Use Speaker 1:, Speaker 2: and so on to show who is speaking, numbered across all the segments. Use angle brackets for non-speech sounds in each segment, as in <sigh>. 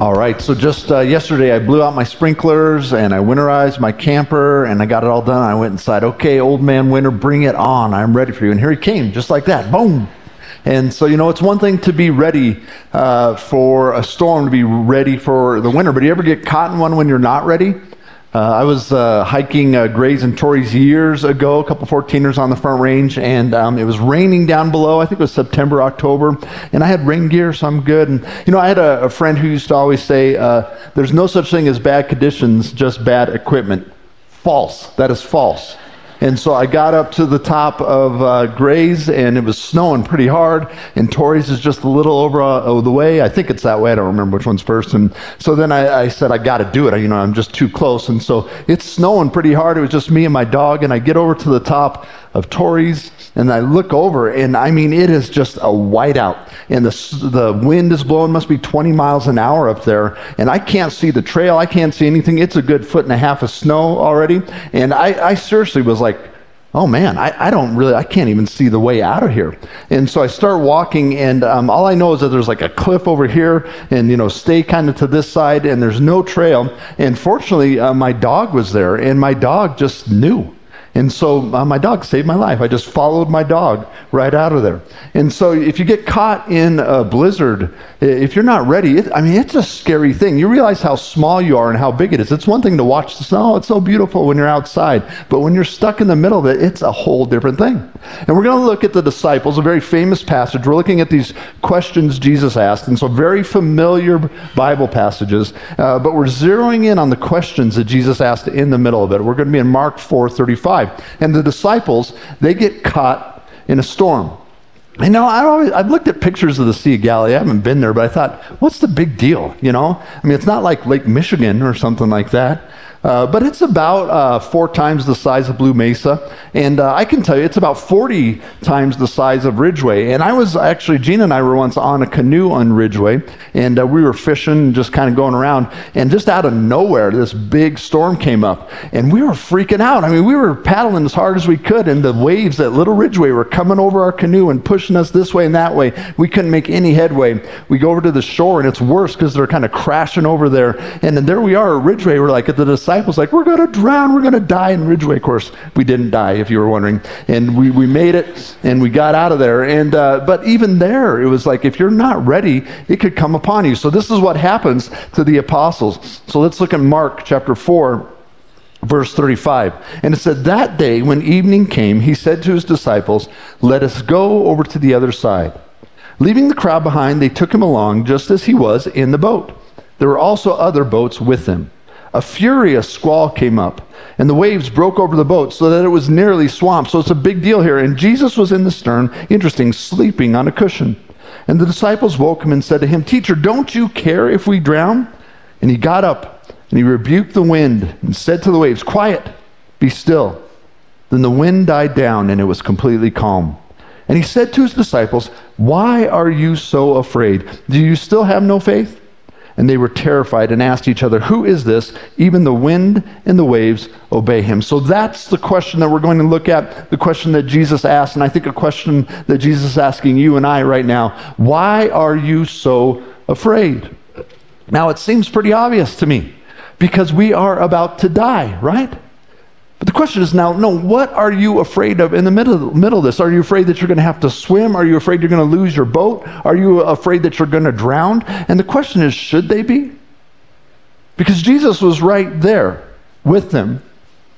Speaker 1: All right, so just uh, yesterday I blew out my sprinklers and I winterized my camper and I got it all done. I went inside, okay, old man winter, bring it on. I'm ready for you. And here he came, just like that, boom. And so, you know, it's one thing to be ready uh, for a storm, to be ready for the winter, but do you ever get caught in one when you're not ready? Uh, I was uh, hiking uh, Grays and Torreys years ago, a couple 14ers on the front range, and um, it was raining down below. I think it was September, October, and I had rain gear, so I'm good. And you know, I had a, a friend who used to always say, uh, "There's no such thing as bad conditions, just bad equipment." False. That is false. And so I got up to the top of uh, Grays, and it was snowing pretty hard. And Torreys is just a little over uh, the way. I think it's that way. I don't remember which one's first. And so then I, I said, I got to do it. You know, I'm just too close. And so it's snowing pretty hard. It was just me and my dog. And I get over to the top of Torreys, and I look over, and I mean, it is just a whiteout. And the, the wind is blowing, must be 20 miles an hour up there. And I can't see the trail. I can't see anything. It's a good foot and a half of snow already. And I, I seriously was like, oh man, I, I don't really, I can't even see the way out of here. And so I start walking, and um, all I know is that there's like a cliff over here, and you know, stay kind of to this side, and there's no trail. And fortunately, uh, my dog was there, and my dog just knew. And so uh, my dog saved my life. I just followed my dog right out of there. And so if you get caught in a blizzard, if you're not ready, it, I mean, it's a scary thing. You realize how small you are and how big it is. It's one thing to watch the snow, it's so beautiful when you're outside. But when you're stuck in the middle of it, it's a whole different thing. And we're going to look at the disciples, a very famous passage. We're looking at these questions Jesus asked. And so very familiar Bible passages. Uh, but we're zeroing in on the questions that Jesus asked in the middle of it. We're going to be in Mark 4 35. 5. And the disciples, they get caught in a storm. You know, I always, I've looked at pictures of the Sea of Galilee. I haven't been there, but I thought, what's the big deal? You know, I mean, it's not like Lake Michigan or something like that. Uh, but it's about uh, four times the size of Blue Mesa. And uh, I can tell you, it's about 40 times the size of Ridgway. And I was actually, Gina and I were once on a canoe on Ridgway, and uh, we were fishing, just kind of going around. And just out of nowhere, this big storm came up. And we were freaking out. I mean, we were paddling as hard as we could, and the waves at Little Ridgway were coming over our canoe and pushing us this way and that way. We couldn't make any headway. We go over to the shore, and it's worse because they're kind of crashing over there. And then there we are at Ridgway. We're like at the disciples, like, we're going to drown, we're going to die in Ridgway. Of course, we didn't die, if you were wondering. And we, we made it and we got out of there. And, uh, but even there, it was like, if you're not ready, it could come upon you. So this is what happens to the apostles. So let's look at Mark chapter 4 verse 35. And it said, That day, when evening came, he said to his disciples, Let us go over to the other side. Leaving the crowd behind, they took him along just as he was in the boat. There were also other boats with him a furious squall came up, and the waves broke over the boat so that it was nearly swamped. So it's a big deal here. And Jesus was in the stern, interesting, sleeping on a cushion. And the disciples woke him and said to him, Teacher, don't you care if we drown? And he got up and he rebuked the wind and said to the waves, Quiet, be still. Then the wind died down and it was completely calm. And he said to his disciples, Why are you so afraid? Do you still have no faith? And they were terrified and asked each other, Who is this? Even the wind and the waves obey him. So that's the question that we're going to look at, the question that Jesus asked, and I think a question that Jesus is asking you and I right now. Why are you so afraid? Now, it seems pretty obvious to me because we are about to die, right? But the question is now, no, what are you afraid of in the middle, middle of this? Are you afraid that you're going to have to swim? Are you afraid you're going to lose your boat? Are you afraid that you're going to drown? And the question is, should they be? Because Jesus was right there with them.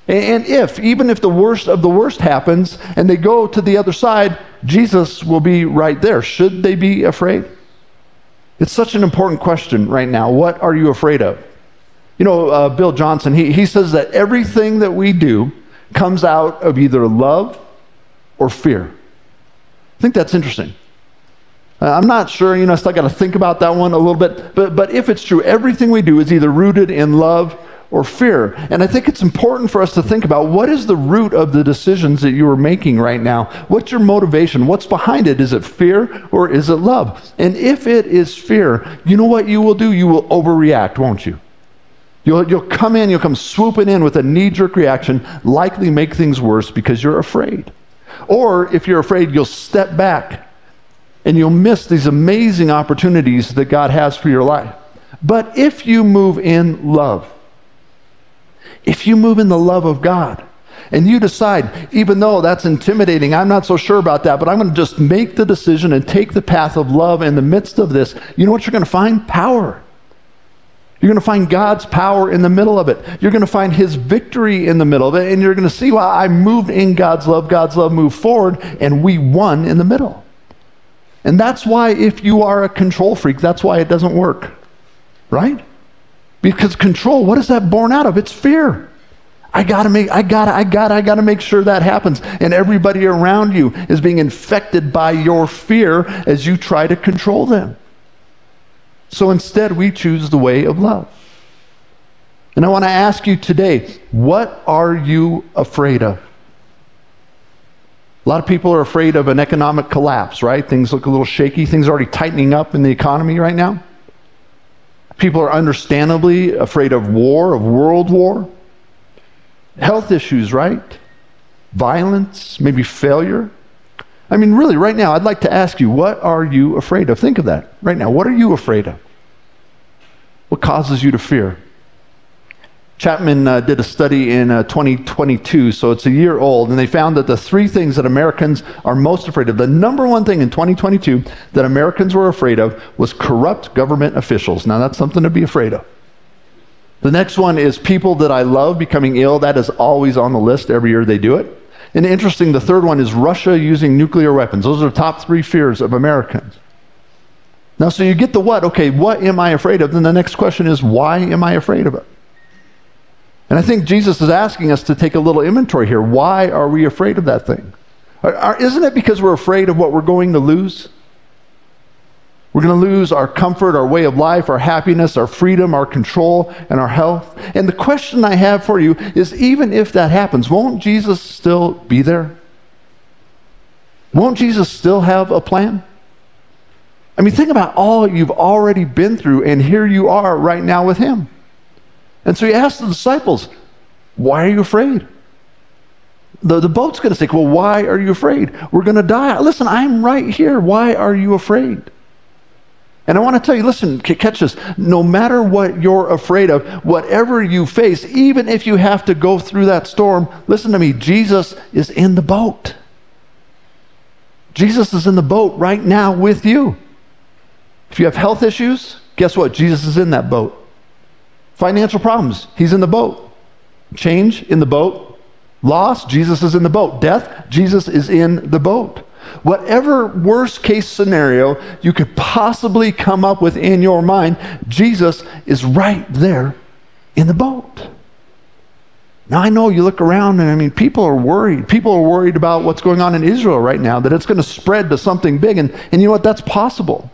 Speaker 1: And if, even if the worst of the worst happens and they go to the other side, Jesus will be right there. Should they be afraid? It's such an important question right now. What are you afraid of? You know, uh, Bill Johnson, he, he says that everything that we do comes out of either love or fear. I think that's interesting. Uh, I'm not sure, you know, I still got to think about that one a little bit. But, but if it's true, everything we do is either rooted in love or fear. And I think it's important for us to think about what is the root of the decisions that you are making right now? What's your motivation? What's behind it? Is it fear or is it love? And if it is fear, you know what you will do? You will overreact, won't you? You'll, you'll come in, you'll come swooping in with a knee jerk reaction, likely make things worse because you're afraid. Or if you're afraid, you'll step back and you'll miss these amazing opportunities that God has for your life. But if you move in love, if you move in the love of God, and you decide, even though that's intimidating, I'm not so sure about that, but I'm going to just make the decision and take the path of love in the midst of this, you know what you're going to find? Power. You're going to find God's power in the middle of it. You're going to find His victory in the middle of it. And you're going to see why I moved in God's love, God's love moved forward, and we won in the middle. And that's why, if you are a control freak, that's why it doesn't work. Right? Because control, what is that born out of? It's fear. I gotta make, I gotta, I gotta, I gotta make sure that happens. And everybody around you is being infected by your fear as you try to control them. So instead, we choose the way of love. And I want to ask you today what are you afraid of? A lot of people are afraid of an economic collapse, right? Things look a little shaky. Things are already tightening up in the economy right now. People are understandably afraid of war, of world war. Health issues, right? Violence, maybe failure. I mean, really, right now, I'd like to ask you, what are you afraid of? Think of that right now. What are you afraid of? What causes you to fear? Chapman uh, did a study in uh, 2022, so it's a year old, and they found that the three things that Americans are most afraid of, the number one thing in 2022 that Americans were afraid of was corrupt government officials. Now, that's something to be afraid of. The next one is people that I love becoming ill. That is always on the list every year they do it. And interesting, the third one is Russia using nuclear weapons. Those are the top three fears of Americans. Now, so you get the what? Okay, what am I afraid of? Then the next question is, why am I afraid of it? And I think Jesus is asking us to take a little inventory here. Why are we afraid of that thing? Are, are, isn't it because we're afraid of what we're going to lose? We're going to lose our comfort, our way of life, our happiness, our freedom, our control, and our health. And the question I have for you is even if that happens, won't Jesus still be there? Won't Jesus still have a plan? I mean, think about all you've already been through, and here you are right now with Him. And so He asked the disciples, Why are you afraid? The, the boat's going to sink. Well, why are you afraid? We're going to die. Listen, I'm right here. Why are you afraid? And I want to tell you, listen, catch this. No matter what you're afraid of, whatever you face, even if you have to go through that storm, listen to me, Jesus is in the boat. Jesus is in the boat right now with you. If you have health issues, guess what? Jesus is in that boat. Financial problems, he's in the boat. Change in the boat. Loss, Jesus is in the boat. Death, Jesus is in the boat. Whatever worst case scenario you could possibly come up with in your mind, Jesus is right there in the boat. Now, I know you look around and I mean, people are worried. People are worried about what's going on in Israel right now, that it's going to spread to something big. And, and you know what? That's possible.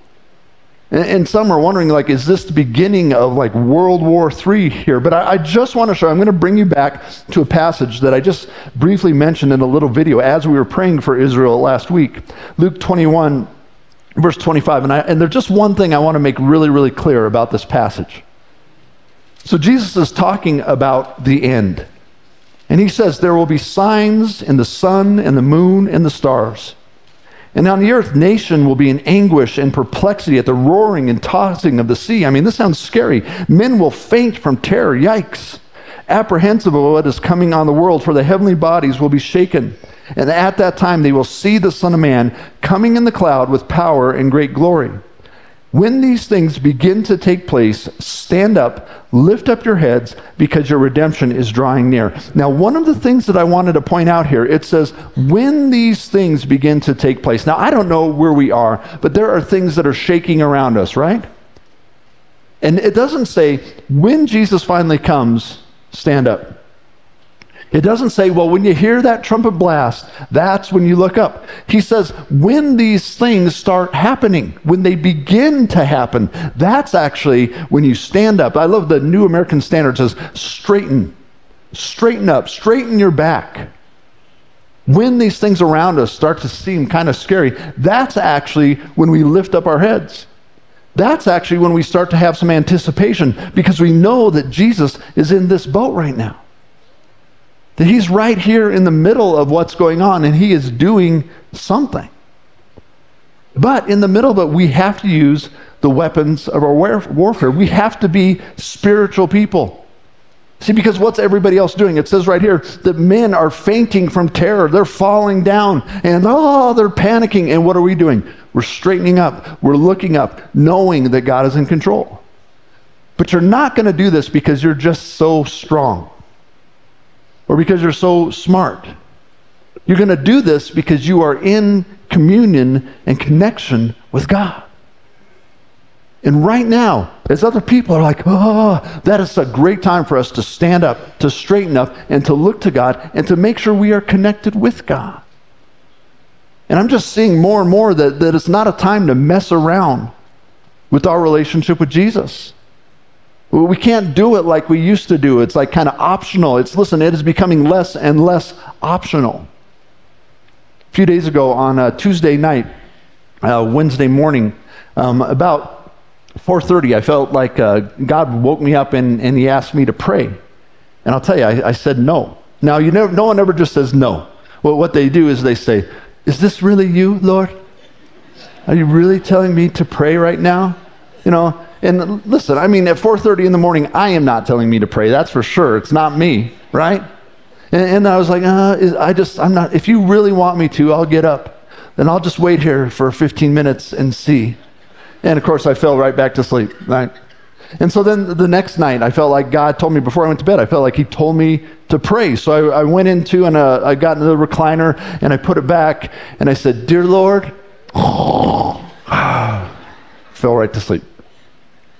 Speaker 1: And, some are wondering, like, is this the beginning of like World War III here? But I, I just want to show, I'm going to bring you back to a passage that I just briefly mentioned in a little video as we were praying for Israel last week. Luke 21, verse 25. And, I, and there's just one thing I want to make really, really clear about this passage. So Jesus is talking about the end. And he says, There will be signs in the sun and the moon and the stars and on the earth, nation will be in anguish and perplexity at the roaring and tossing of the sea. I mean, this sounds scary. Men will faint from terror. Yikes. Apprehensive of what is coming on the world, for the heavenly bodies will be shaken. And at that time, they will see the Son of Man coming in the cloud with power and great glory. When these things begin to take place, stand up, lift up your heads, because your redemption is drawing near. Now, one of the things that I wanted to point out here, it says, when these things begin to take place. Now, I don't know where we are, but there are things that are shaking around us, right? And it doesn't say, when Jesus finally comes, stand up. It doesn't say, well, when you hear that trumpet blast, that's when you look up. He says, when these things start happening, when they begin to happen, that's actually when you stand up. I love the New American Standard says, straighten, straighten up, straighten your back. When these things around us start to seem kind of scary, that's actually when we lift up our heads. That's actually when we start to have some anticipation because we know that Jesus is in this boat right now. That he's right here in the middle of what's going on and he is doing something. But in the middle of it, we have to use the weapons of our warfare. We have to be spiritual people. See, because what's everybody else doing? It says right here that men are fainting from terror. They're falling down and oh, they're panicking. And what are we doing? We're straightening up. We're looking up, knowing that God is in control. But you're not going to do this because you're just so strong or because you're so smart. You're going to do this because you are in communion and connection with God. And right now, as other people are like, oh, that is a great time for us to stand up, to straighten up, and to look to God, and to make sure we are connected with God. And I'm just seeing more and more that, that it's not a time to mess around with our relationship with Jesus. We can't do it like we used to do. It's like kind of optional. It's, listen, it is becoming less and less optional. A few days ago on a Tuesday night, uh, Wednesday morning, um, about 4.30, I felt like uh, God woke me up and, and he asked me to pray. And I'll tell you, I, I said no. Now, you never, no one ever just says no. Well, what they do is they say, is this really you, Lord? Are you really telling me to pray right now? You know, and listen, I mean, at 4:30 in the morning, I am not telling me to pray. That's for sure. It's not me, right? And, and I was like, uh, is, I just, I'm not. If you really want me to, I'll get up. Then I'll just wait here for 15 minutes and see. And of course, I fell right back to sleep. Right? And so then the next night, I felt like God told me before I went to bed, I felt like He told me to pray. So I, I went into and uh, I got into the recliner and I put it back and I said, Dear Lord, <sighs> fell right to sleep.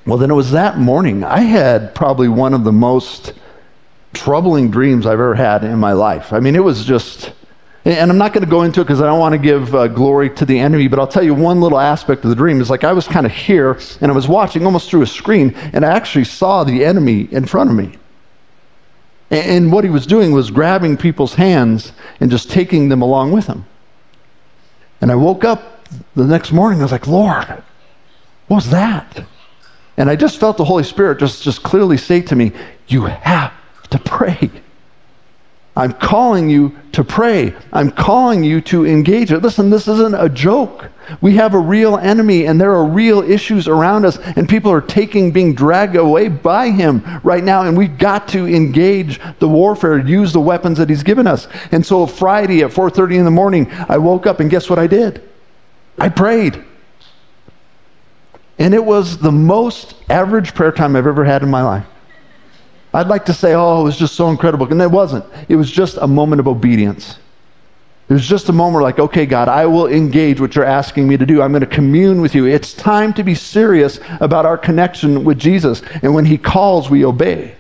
Speaker 1: Well, then it was that morning. I had probably one of the most troubling dreams I've ever had in my life. I mean, it was just and I'm not going to go into it because I don't want to give uh, glory to the enemy, but I'll tell you one little aspect of the dream is like I was kind of here and I was watching almost through a screen and I actually saw the enemy in front of me. And, and what he was doing was grabbing people's hands and just taking them along with him. And I woke up the next morning, I was like, Lord, what was that? And I just felt the Holy Spirit just, just clearly say to me, You have to pray. I'm calling you to pray. I'm calling you to engage it. Listen, this isn't a joke. We have a real enemy and there are real issues around us and people are taking being dragged away by him right now and we've got to engage the warfare, use the weapons that he's given us. And so Friday at 4:30 in the morning, I woke up and guess what I did? I prayed. And it was the most average prayer time I've ever had in my life. I'd like to say, oh, it was just so incredible. And it wasn't. It was just a moment of obedience. It was just a moment like, okay, God, I will engage what you're asking me to do. I'm going to commune with you. It's time to be serious about our connection with Jesus. And when he calls, we obey.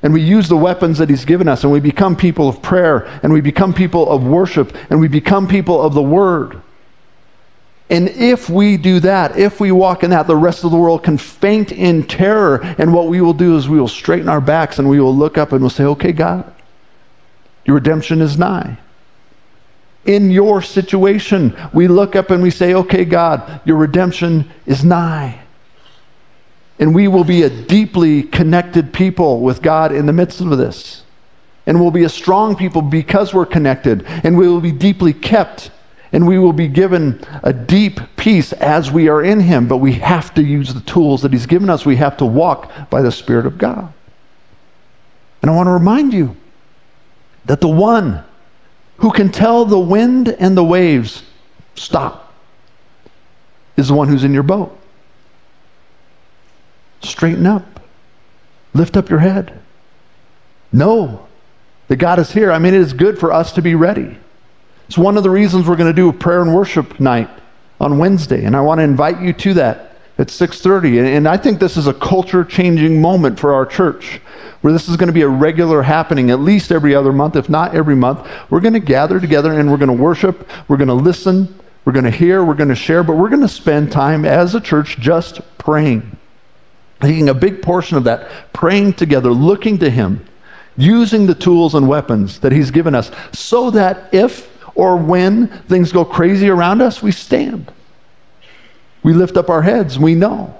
Speaker 1: And we use the weapons that he's given us, and we become people of prayer, and we become people of worship, and we become people of the word. And if we do that, if we walk in that, the rest of the world can faint in terror. And what we will do is we will straighten our backs and we will look up and we'll say, okay, God, your redemption is nigh. In your situation, we look up and we say, okay, God, your redemption is nigh. And we will be a deeply connected people with God in the midst of this. And we'll be a strong people because we're connected. And we will be deeply kept and we will be given a deep peace as we are in Him, but we have to use the tools that He's given us. We have to walk by the Spirit of God. And I want to remind you that the one who can tell the wind and the waves, stop, is the one who's in your boat. Straighten up, lift up your head. Know that God is here. I mean, it is good for us to be ready. It's one of the reasons we're going to do a prayer and worship night on Wednesday, and I want to invite you to that at 6:30 and I think this is a culture changing moment for our church where this is going to be a regular happening at least every other month if not every month. We're going to gather together and we're going to worship we're going to listen we're going to hear we're going to share but we're going to spend time as a church just praying taking a big portion of that praying together looking to him using the tools and weapons that he's given us so that if or when things go crazy around us we stand we lift up our heads, we know.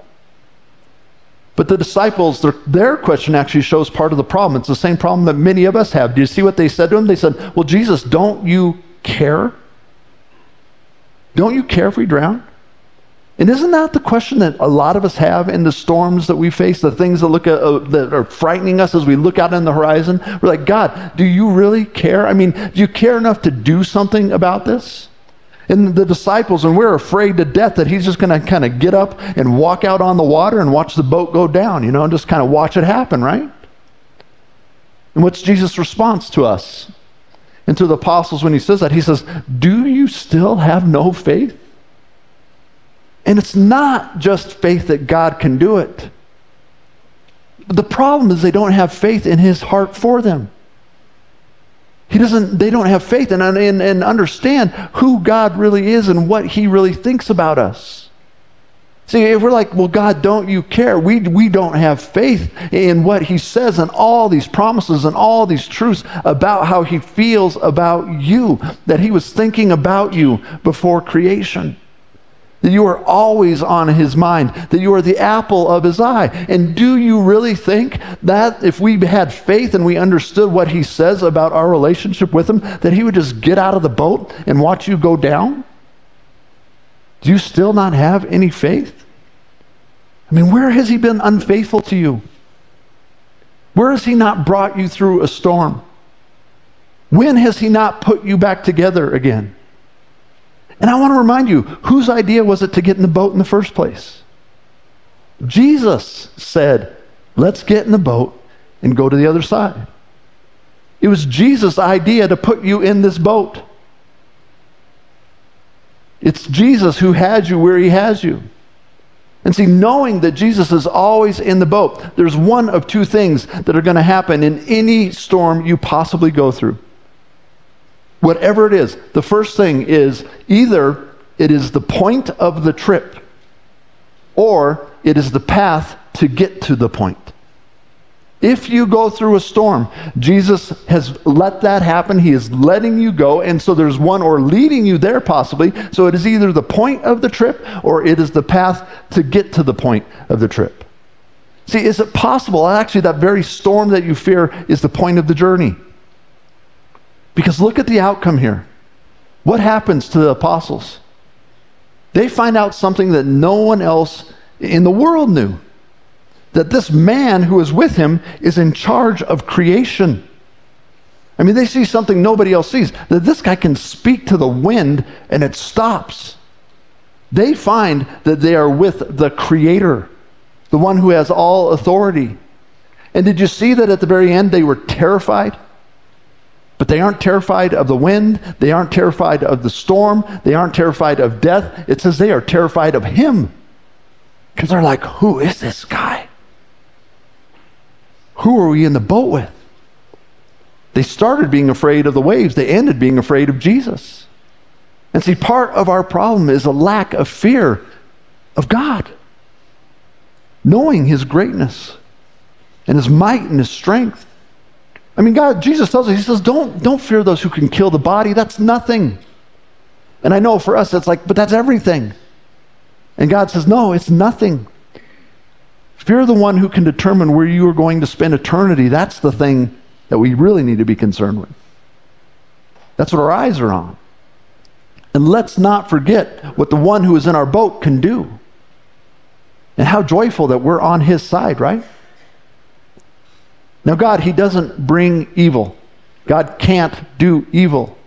Speaker 1: But the disciples, their, their, question actually shows part of the problem. It's the same problem that many of us have. Do you see what they said to him? They said, Well, Jesus, don't you care? Don't you care if we drown? And isn't that the question that a lot of us have in the storms that we face, the things that look at, uh, that are frightening us as we look out on the horizon? We're like, God, do you really care? I mean, do you care enough to do something about this? and the disciples, and we're afraid to death that he's just going to kind of get up and walk out on the water and watch the boat go down, you know, and just kind of watch it happen, right? And what's Jesus' response to us and to the apostles when he says that? He says, Do you still have no faith? And it's not just faith that God can do it. The problem is they don't have faith in his heart for them. He doesn't, they don't have faith and, and, and understand who God really is and what He really thinks about us. See, if we're like, well, God, don't you care? We, we don't have faith in what He says and all these promises and all these truths about how He feels about you, that He was thinking about you before creation that you are always on his mind, that you are the apple of his eye. And do you really think that if we had faith and we understood what he says about our relationship with him, that he would just get out of the boat and watch you go down? Do you still not have any faith? I mean, where has he been unfaithful to you? Where has he not brought you through a storm? When has he not put you back together again? And I want to remind you whose idea was it to get in the boat in the first place? Jesus said, Let's get in the boat and go to the other side. It was Jesus' idea to put you in this boat. It's Jesus who had you where he has you. And see, knowing that Jesus is always in the boat, there's one of two things that are going to happen in any storm you possibly go through whatever it is, the first thing is either it is the point of the trip or it is the path to get to the point. If you go through a storm, Jesus has let that happen. He is letting you go. And so there's one or leading you there possibly. So it is either the point of the trip or it is the path to get to the point of the trip. See, is it possible? Actually, that very storm that you fear is the point of the journey. Because look at the outcome here. What happens to the apostles? They find out something that no one else in the world knew that this man who is with him is in charge of creation. I mean, they see something nobody else sees that this guy can speak to the wind and it stops. They find that they are with the Creator, the one who has all authority. And did you see that at the very end they were terrified? But they aren't terrified of the wind. They aren't terrified of the storm. They aren't terrified of death. It says they are terrified of him. Because they're like, who is this guy? Who are we in the boat with? They started being afraid of the waves, they ended being afraid of Jesus. And see, part of our problem is a lack of fear of God, knowing his greatness and his might and his strength. I mean, God, Jesus tells us, He says, don't, don't fear those who can kill the body. That's nothing. And I know for us, it's like, but that's everything. And God says, no, it's nothing. Fear the one who can determine where you are going to spend eternity. That's the thing that we really need to be concerned with. That's what our eyes are on. And let's not forget what the one who is in our boat can do. And how joyful that we're on his side, right? Now, God, He doesn't bring evil. God can't do evil.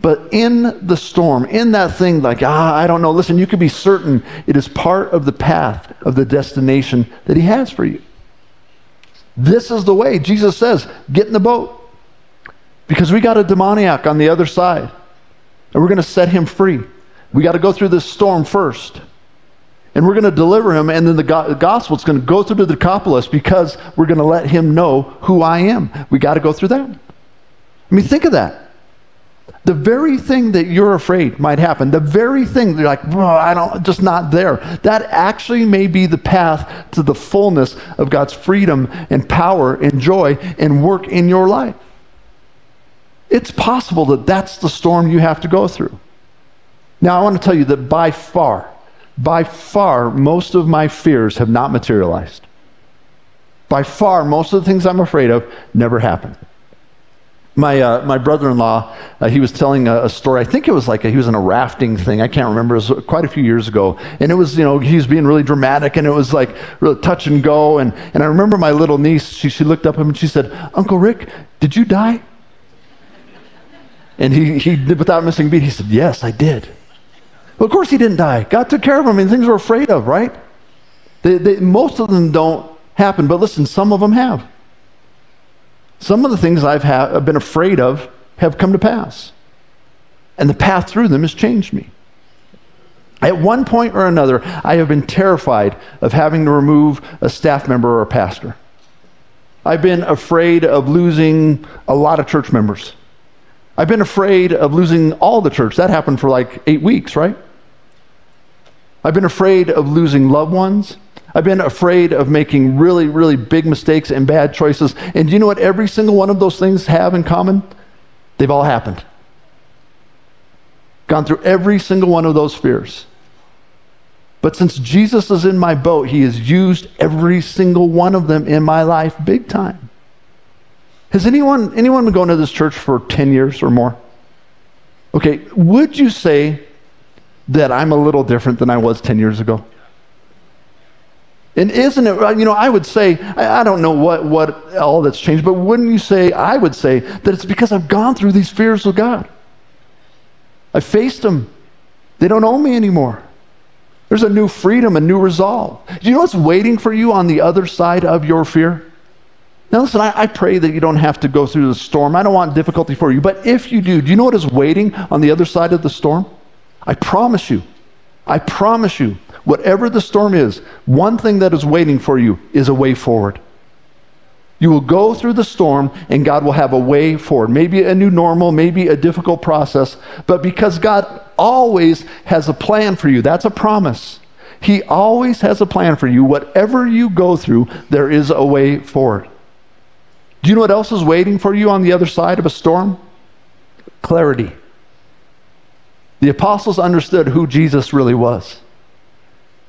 Speaker 1: But in the storm, in that thing, like, ah, I don't know, listen, you can be certain it is part of the path of the destination that He has for you. This is the way. Jesus says, get in the boat. Because we got a demoniac on the other side, and we're going to set him free. We got to go through this storm first. And we're going to deliver him, and then the, go- the gospel is going to go through to the Decapolis because we're going to let him know who I am. We got to go through that. I mean, think of that. The very thing that you're afraid might happen, the very thing that you're like, oh, I don't, just not there, that actually may be the path to the fullness of God's freedom and power and joy and work in your life. It's possible that that's the storm you have to go through. Now, I want to tell you that by far, by far, most of my fears have not materialized. By far, most of the things I'm afraid of never happened. My, uh, my brother-in-law, uh, he was telling a, a, story. I think it was like a, he was in a rafting thing. I can't remember. It was quite a few years ago, and it was you know he was being really dramatic, and it was like really touch and go. And and I remember my little niece. She she looked up at him and she said, "Uncle Rick, did you die?" And he he without missing a beat, he said, "Yes, I did." Well, of course he didn't die. God took care of him. Mean, things we're afraid of, right? They, they, most of them don't happen, but listen, some of them have. Some of the things I've ha- been afraid of have come to pass. And the path through them has changed me. At one point or another, I have been terrified of having to remove a staff member or a pastor. I've been afraid of losing a lot of church members. I've been afraid of losing all the church. That happened for like eight weeks, right? I've been afraid of losing loved ones. I've been afraid of making really, really big mistakes and bad choices. And do you know what every single one of those things have in common? They've all happened. Gone through every single one of those fears. But since Jesus is in my boat, he has used every single one of them in my life big time. Has anyone, anyone been going to this church for 10 years or more? Okay, would you say that I'm a little different than I was 10 years ago? And isn't it, you know, I would say, I, don't know what, what all that's changed, but wouldn't you say, I would say, that it's because I've gone through these fears with God? I faced them. They don't own me anymore. There's a new freedom, a new resolve. Do you know what's waiting for you on the other side of your fear? Now, listen, I, I, pray that you don't have to go through the storm. I don't want difficulty for you. But if you do, do you know what is waiting on the other side of the storm? I promise you, I promise you, whatever the storm is, one thing that is waiting for you is a way forward. You will go through the storm and God will have a way forward. Maybe a new normal, maybe a difficult process, but because God always has a plan for you, that's a promise. He always has a plan for you. Whatever you go through, there is a way forward. Do you know what else is waiting for you on the other side of a storm? Clarity. The apostles understood who Jesus really was.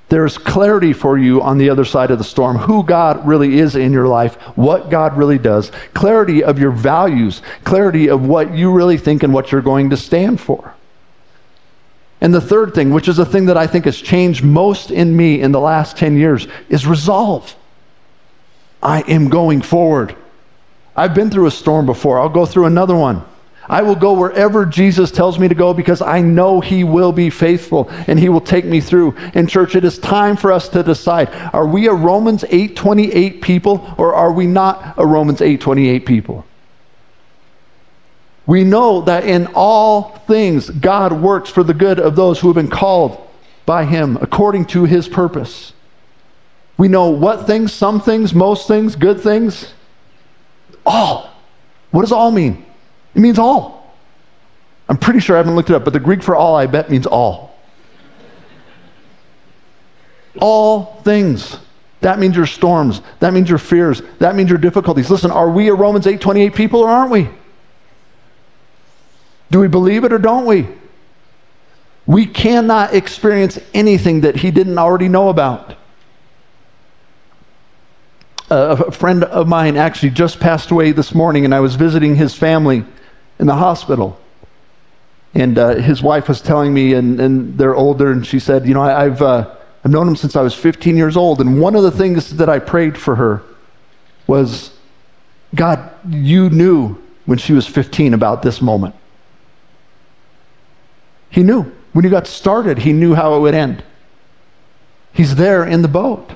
Speaker 1: There's clarity for you on the other side of the storm, who God really is in your life, what God really does, clarity of your values, clarity of what you really think and what you're going to stand for. And the third thing, which is a thing that I think has changed most in me in the last 10 years, is resolve. I am going forward. I've been through a storm before, I'll go through another one. I will go wherever Jesus tells me to go because I know He will be faithful and He will take me through. In church, it is time for us to decide: Are we a Romans eight twenty eight people, or are we not a Romans eight twenty eight people? We know that in all things God works for the good of those who have been called by Him according to His purpose. We know what things, some things, most things, good things. All. What does all mean? It means all. I'm pretty sure I haven't looked it up, but the Greek for all, I bet, means all. all things. That means your storms. That means your fears. That means your difficulties. Listen, are we a Romans 8:28 people or aren't we? Do we believe it or don't we? We cannot experience anything that he didn't already know about. a friend of mine actually just passed away this morning, and I was visiting his family in the hospital. And uh, his wife was telling me, and, and they're older, and she said, You know, I, have uh, I've known him since I was 15 years old. And one of the things that I prayed for her was, God, you knew when she was 15 about this moment. He knew. When he got started, he knew how it would end. He's there in the boat.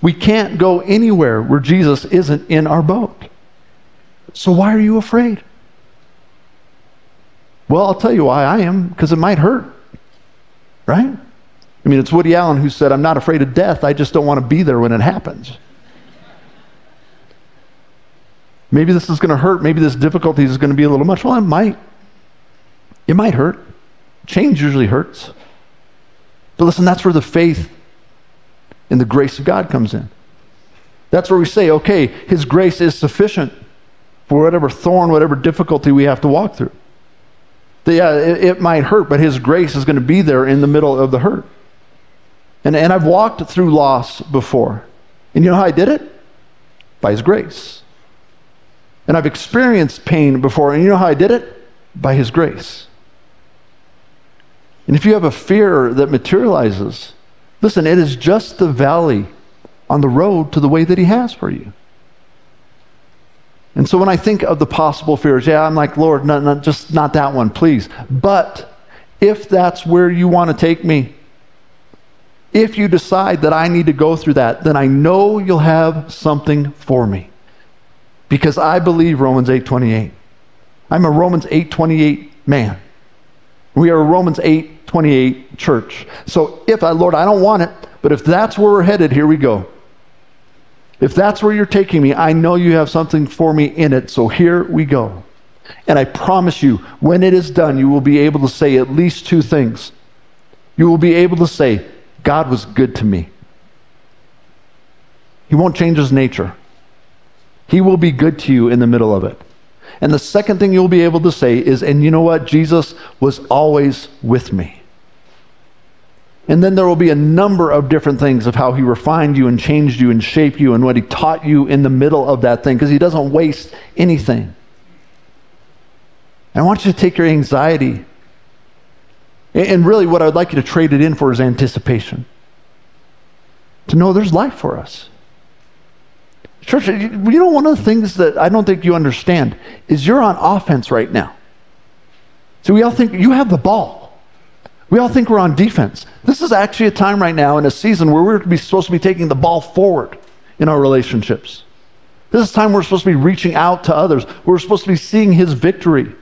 Speaker 1: We can't go anywhere where Jesus isn't in our boat. So why are you afraid? Well, I'll tell you why I am, because it might hurt. Right? I mean, it's Woody Allen who said, I'm not afraid of death, I just don't want to be there when it happens. Maybe this is going to hurt. Maybe this difficulty is going to be a little much. Well, it might. It might hurt. Change usually hurts. But listen, that's where the faith and the grace of God comes in. That's where we say, okay, His grace is sufficient for whatever thorn, whatever difficulty we have to walk through. Yeah, it, it might hurt, but His grace is going to be there in the middle of the hurt. And, and I've walked through loss before. And you know how I did it? By His grace. And I've experienced pain before. And you know how I did it? By His grace. And if you have a fear that materializes, listen, it is just the valley on the road to the way that He has for you. And so when I think of the possible fears, yeah, I'm like, Lord, no, no, just not that one, please. But if that's where you want to take me, if you decide that I need to go through that, then I know you'll have something for me. Because I believe Romans 8:28. I'm a Romans 8:28 man. We are a Romans 8:28 church. So if I Lord, I don't want it, but if that's where we're headed, here we go. If that's where you're taking me, I know you have something for me in it. So here we go. And I promise you, when it is done, you will be able to say at least two things. You will be able to say, God was good to me. He won't change his nature. He will be good to you in the middle of it. And the second thing you'll be able to say is, and you know what? Jesus was always with me. And then there will be a number of different things of how he refined you and changed you and shaped you and what he taught you in the middle of that thing because he doesn't waste anything. And I want you to take your anxiety and really what I'd like you to trade it in for is anticipation. To know there's life for us. Church, you know, one of the things that I don't think you understand is you're on offense right now. So we all think you have the ball. We all think we're on defense. This is actually a time right now in a season where we're supposed to be taking the ball forward in our relationships. This is a time we're supposed to be reaching out to others. We're supposed to be seeing his victory.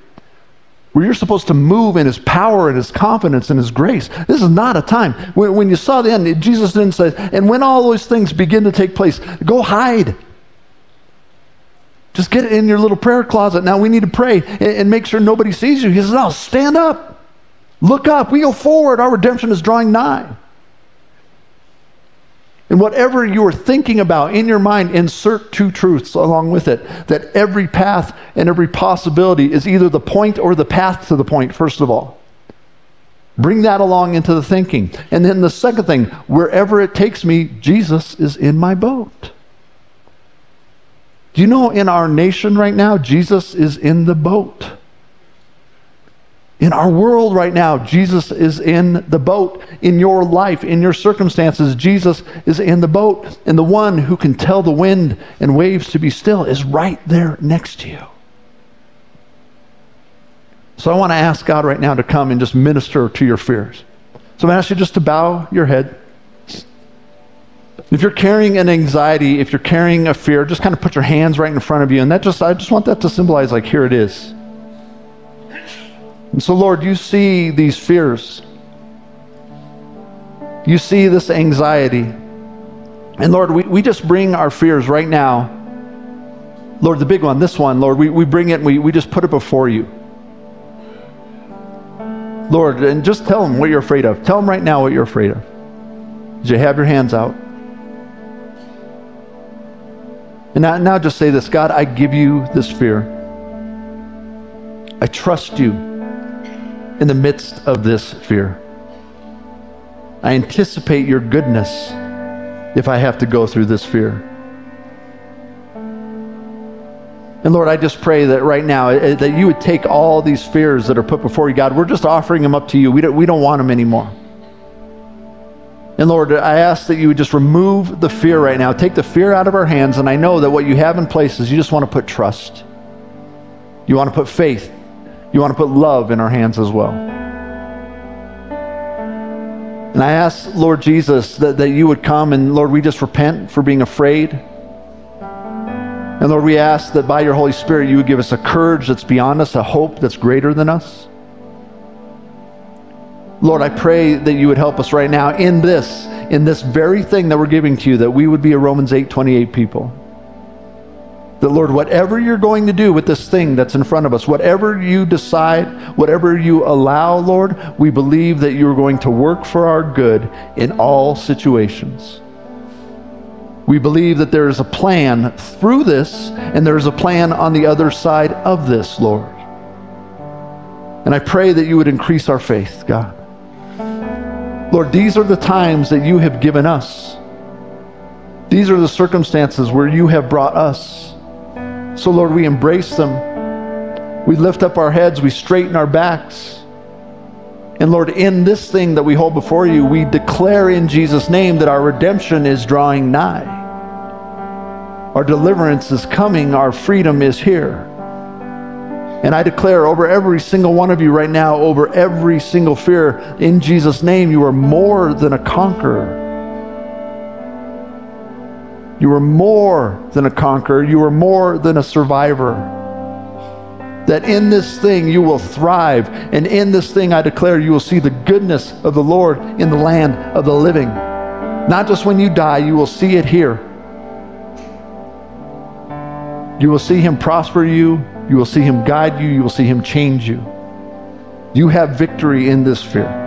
Speaker 1: Where you're supposed to move in his power and his confidence and his grace. This is not a time. When, when you saw the end, Jesus didn't say, and when all those things begin to take place, go hide. Just get in your little prayer closet. Now we need to pray and, and make sure nobody sees you. He says, no, stand up. Look up. We go forward. Our redemption is drawing nigh. And whatever you are thinking about in your mind, insert two truths along with it. That every path and every possibility is either the point or the path to the point, first of all. Bring that along into the thinking. And then the second thing, wherever it takes me, Jesus is in my boat. Do you know in our nation right now, Jesus is in the boat? In our world right now, Jesus is in the boat. In your life, in your circumstances, Jesus is in the boat. And the one who can tell the wind and waves to be still is right there next to you. So I want to ask God right now to come and just minister to your fears. So I'm going to ask you just to bow your head. If you're carrying an anxiety, if you're carrying a fear, just kind of put your hands right in front of you. And that just, I just want that to symbolize like, here it is. And so, Lord, you see these fears. You see this anxiety. And Lord, we, we just bring our fears right now. Lord, the big one, this one, Lord, we, we bring it and we, we just put it before you. Lord, and just tell them what you're afraid of. Tell them right now what you're afraid of. Did you have your hands out? And now, now just say this God, I give you this fear. I trust you in the midst of this fear. I anticipate your goodness if I have to go through this fear. And Lord, I just pray that right now eh, that you would take all these fears that are put before you, God. We're just offering them up to you. We don't, we don't want them anymore. And Lord, I ask that you would just remove the fear right now. Take the fear out of our hands. And I know that what you have in place is you just want to put trust. You want to put faith. You want to put love in our hands as well. And I ask, Lord Jesus, that, that you would come and, Lord, we just repent for being afraid. And Lord, we ask that by your Holy Spirit, you would give us a courage that's beyond us, a hope that's greater than us. Lord, I pray that you would help us right now in this, in this very thing that we're giving to you, that we would be a Romans 8 28 people. That, Lord, whatever you're going to do with this thing that's in front of us, whatever you decide, whatever you allow, Lord, we believe that you're going to work for our good in all situations. We believe that there is a plan through this, and there is a plan on the other side of this, Lord. And I pray that you would increase our faith, God. Lord, these are the times that you have given us. These are the circumstances where you have brought us. So, Lord, we embrace them. We lift up our heads, we straighten our backs. And Lord, in this thing that we hold before you, we declare in Jesus' name that our redemption is drawing nigh. Our deliverance is coming, our freedom is here. And I declare over every single one of you right now, over every single fear, in Jesus' name, you are more than a conqueror. You are more than a conqueror. You are more than a survivor. That in this thing you will thrive. And in this thing, I declare, you will see the goodness of the Lord in the land of the living. Not just when you die, you will see it here. You will see Him prosper you. You will see Him guide you. You will see Him change you. You have victory in this fear.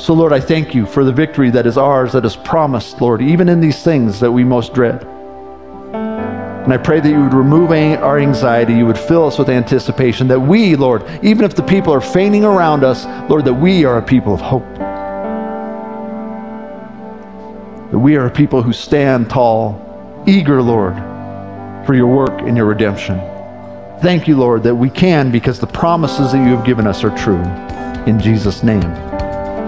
Speaker 1: So, Lord, I thank you for the victory that is ours, that is promised, Lord, even in these things that we most dread. And I pray that you would remove our anxiety, you would fill us with anticipation, that we, Lord, even if the people are fainting around us, Lord, that we are a people of hope. That we are a people who stand tall, eager, Lord, for your work and your redemption. Thank you, Lord, that we can because the promises that you have given us are true. In Jesus' name,